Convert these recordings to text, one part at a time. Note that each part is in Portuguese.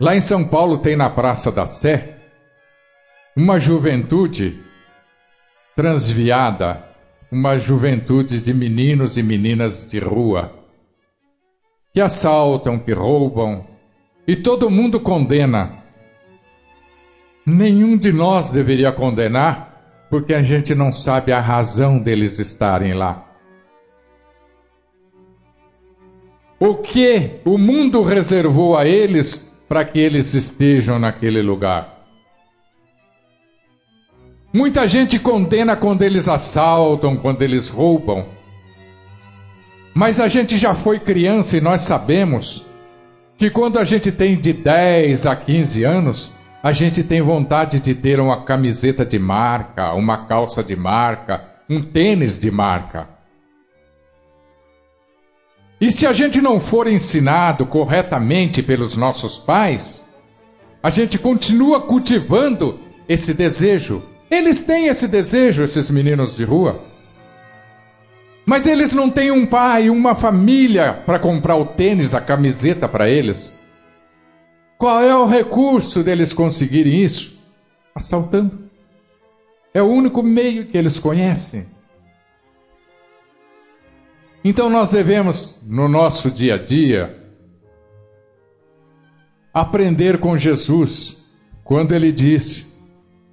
Lá em São Paulo tem na Praça da Sé uma juventude transviada, uma juventude de meninos e meninas de rua que assaltam, que roubam, e todo mundo condena. Nenhum de nós deveria condenar, porque a gente não sabe a razão deles estarem lá. O que o mundo reservou a eles para que eles estejam naquele lugar? Muita gente condena quando eles assaltam, quando eles roubam. Mas a gente já foi criança e nós sabemos que quando a gente tem de 10 a 15 anos, a gente tem vontade de ter uma camiseta de marca, uma calça de marca, um tênis de marca. E se a gente não for ensinado corretamente pelos nossos pais, a gente continua cultivando esse desejo. Eles têm esse desejo, esses meninos de rua. Mas eles não têm um pai, uma família para comprar o tênis, a camiseta para eles. Qual é o recurso deles conseguirem isso? Assaltando. É o único meio que eles conhecem. Então nós devemos, no nosso dia a dia, aprender com Jesus, quando ele disse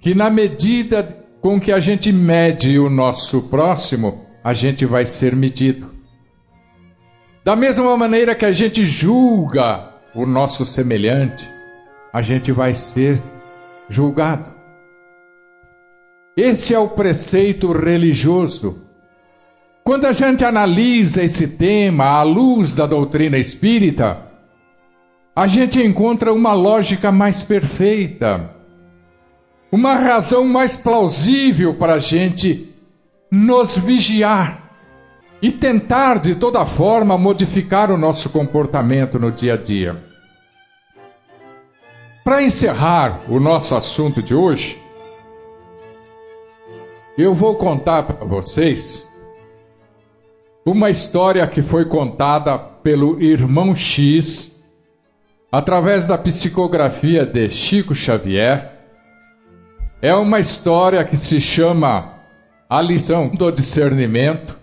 que na medida com que a gente mede o nosso próximo, a gente vai ser medido. Da mesma maneira que a gente julga o nosso semelhante, a gente vai ser julgado. Esse é o preceito religioso quando a gente analisa esse tema à luz da doutrina espírita, a gente encontra uma lógica mais perfeita, uma razão mais plausível para a gente nos vigiar e tentar de toda forma modificar o nosso comportamento no dia a dia. Para encerrar o nosso assunto de hoje, eu vou contar para vocês uma história que foi contada pelo irmão X através da psicografia de Chico Xavier. É uma história que se chama A Lição do Discernimento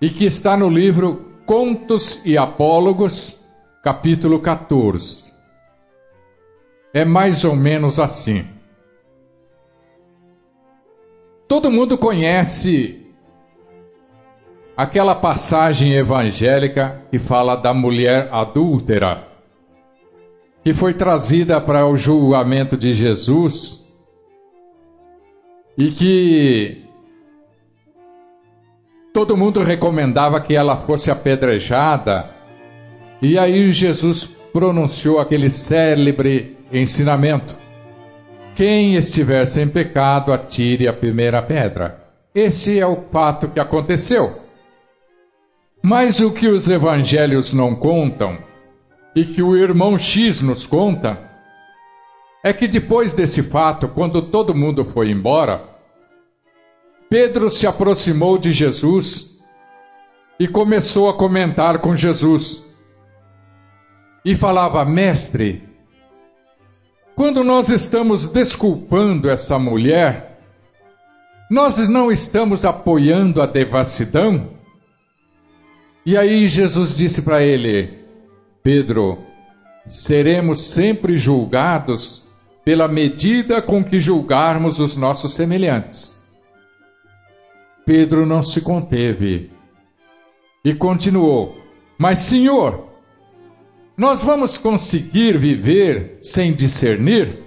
e que está no livro Contos e Apólogos, capítulo 14. É mais ou menos assim. Todo mundo conhece aquela passagem evangélica que fala da mulher adúltera, que foi trazida para o julgamento de Jesus e que todo mundo recomendava que ela fosse apedrejada, e aí Jesus pronunciou aquele célebre ensinamento: quem estiver sem pecado, atire a primeira pedra. Esse é o fato que aconteceu. Mas o que os evangelhos não contam, e que o irmão X nos conta, é que depois desse fato, quando todo mundo foi embora, Pedro se aproximou de Jesus e começou a comentar com Jesus. E falava: Mestre, quando nós estamos desculpando essa mulher, nós não estamos apoiando a devassidão? E aí Jesus disse para ele: Pedro, seremos sempre julgados pela medida com que julgarmos os nossos semelhantes. Pedro não se conteve e continuou: Mas, Senhor, nós vamos conseguir viver sem discernir?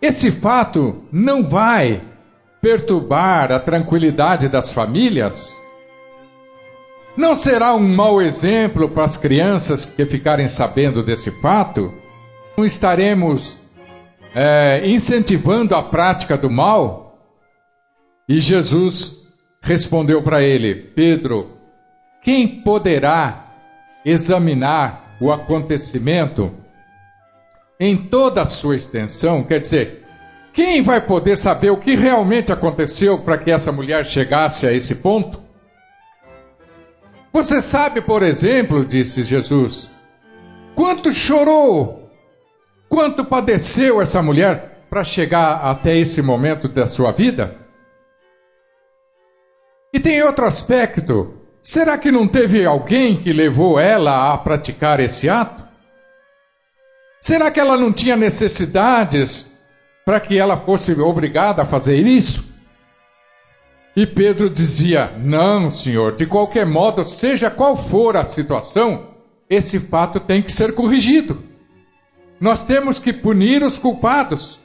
Esse fato não vai perturbar a tranquilidade das famílias? Não será um mau exemplo para as crianças que ficarem sabendo desse fato? Não estaremos é, incentivando a prática do mal? E Jesus respondeu para ele: Pedro, quem poderá examinar o acontecimento em toda a sua extensão? Quer dizer, quem vai poder saber o que realmente aconteceu para que essa mulher chegasse a esse ponto? Você sabe, por exemplo, disse Jesus, quanto chorou, quanto padeceu essa mulher para chegar até esse momento da sua vida. E tem outro aspecto. Será que não teve alguém que levou ela a praticar esse ato? Será que ela não tinha necessidades para que ela fosse obrigada a fazer isso? E Pedro dizia: Não, senhor, de qualquer modo, seja qual for a situação, esse fato tem que ser corrigido. Nós temos que punir os culpados.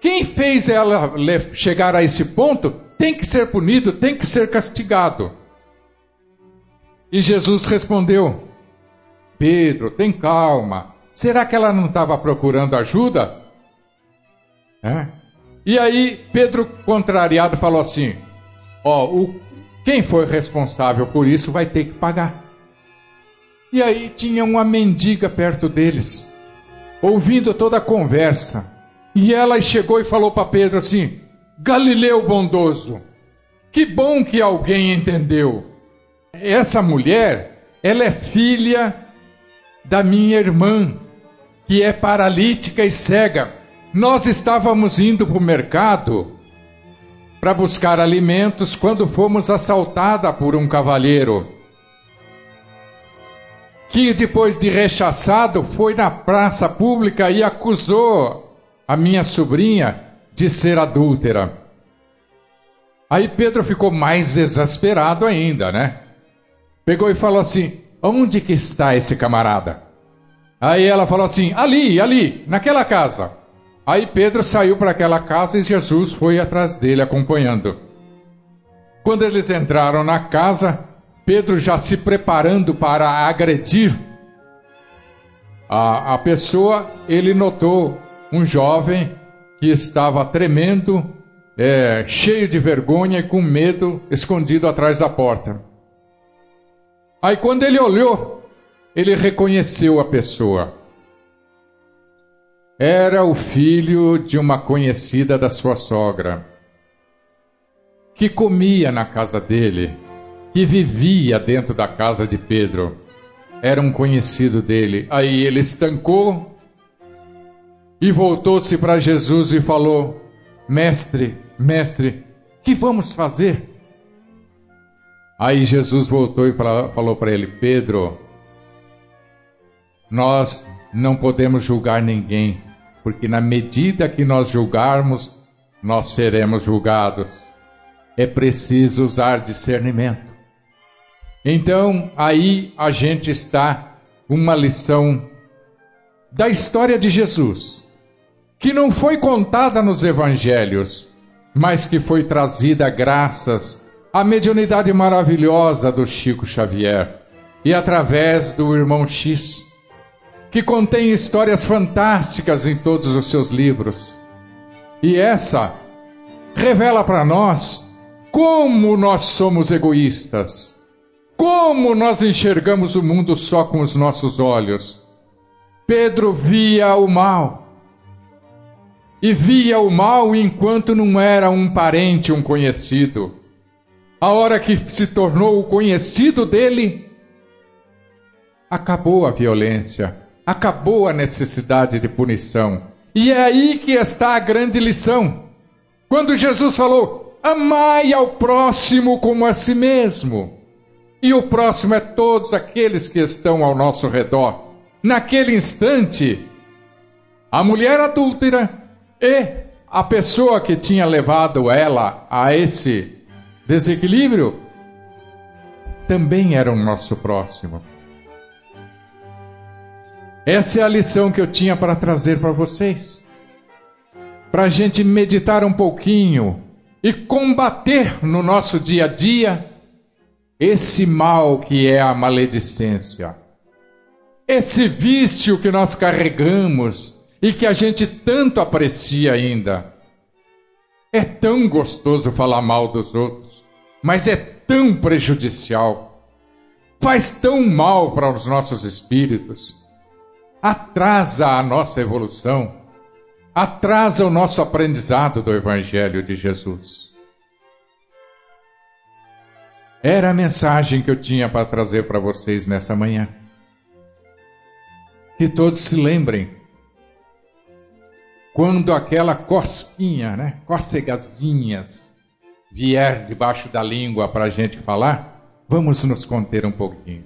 Quem fez ela chegar a esse ponto tem que ser punido, tem que ser castigado. E Jesus respondeu: Pedro, tem calma. Será que ela não estava procurando ajuda? É. E aí Pedro, contrariado, falou assim: Ó, oh, quem foi responsável por isso vai ter que pagar. E aí tinha uma mendiga perto deles, ouvindo toda a conversa. E ela chegou e falou para Pedro assim: Galileu bondoso, que bom que alguém entendeu. Essa mulher, ela é filha da minha irmã, que é paralítica e cega. Nós estávamos indo para o mercado para buscar alimentos quando fomos assaltada por um cavalheiro que depois de rechaçado foi na praça pública e acusou a minha sobrinha de ser adúltera. Aí Pedro ficou mais exasperado ainda, né? Pegou e falou assim: Onde que está esse camarada? Aí ela falou assim: Ali, ali, naquela casa. Aí Pedro saiu para aquela casa e Jesus foi atrás dele acompanhando. Quando eles entraram na casa, Pedro já se preparando para agredir a, a pessoa, ele notou um jovem que estava tremendo, é, cheio de vergonha e com medo, escondido atrás da porta. Aí, quando ele olhou, ele reconheceu a pessoa. Era o filho de uma conhecida da sua sogra, que comia na casa dele que vivia dentro da casa de Pedro. Era um conhecido dele. Aí ele estancou e voltou-se para Jesus e falou: Mestre, mestre, que vamos fazer? Aí Jesus voltou e falou para ele: Pedro, nós não podemos julgar ninguém, porque na medida que nós julgarmos, nós seremos julgados. É preciso usar discernimento. Então, aí a gente está uma lição da história de Jesus, que não foi contada nos evangelhos, mas que foi trazida graças à mediunidade maravilhosa do Chico Xavier e através do irmão X, que contém histórias fantásticas em todos os seus livros. E essa revela para nós como nós somos egoístas como nós enxergamos o mundo só com os nossos olhos? Pedro via o mal. E via o mal enquanto não era um parente, um conhecido. A hora que se tornou o conhecido dele, acabou a violência, acabou a necessidade de punição. E é aí que está a grande lição. Quando Jesus falou: Amai ao próximo como a si mesmo e o próximo é todos aqueles que estão ao nosso redor. Naquele instante, a mulher adúltera e a pessoa que tinha levado ela a esse desequilíbrio também eram nosso próximo. Essa é a lição que eu tinha para trazer para vocês. Para a gente meditar um pouquinho e combater no nosso dia a dia esse mal que é a maledicência, esse vício que nós carregamos e que a gente tanto aprecia ainda. É tão gostoso falar mal dos outros, mas é tão prejudicial, faz tão mal para os nossos espíritos, atrasa a nossa evolução, atrasa o nosso aprendizado do Evangelho de Jesus. Era a mensagem que eu tinha para trazer para vocês nessa manhã. que todos se lembrem. Quando aquela cosquinha, né, cócegazinhas, vier debaixo da língua para a gente falar, vamos nos conter um pouquinho.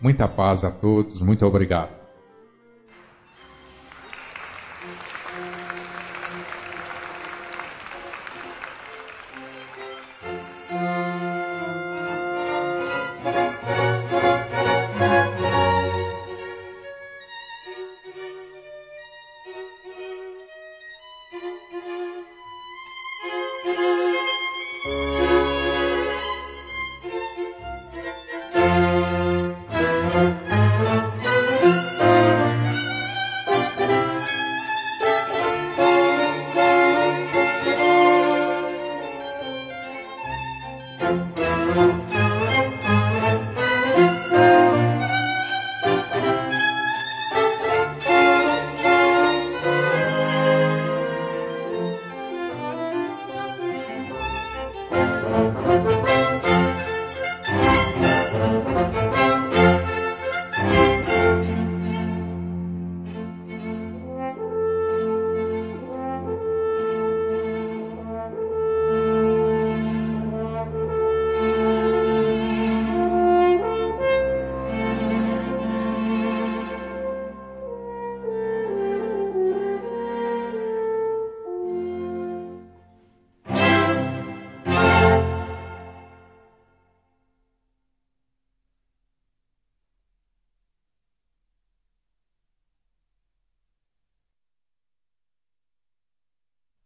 Muita paz a todos, muito obrigado.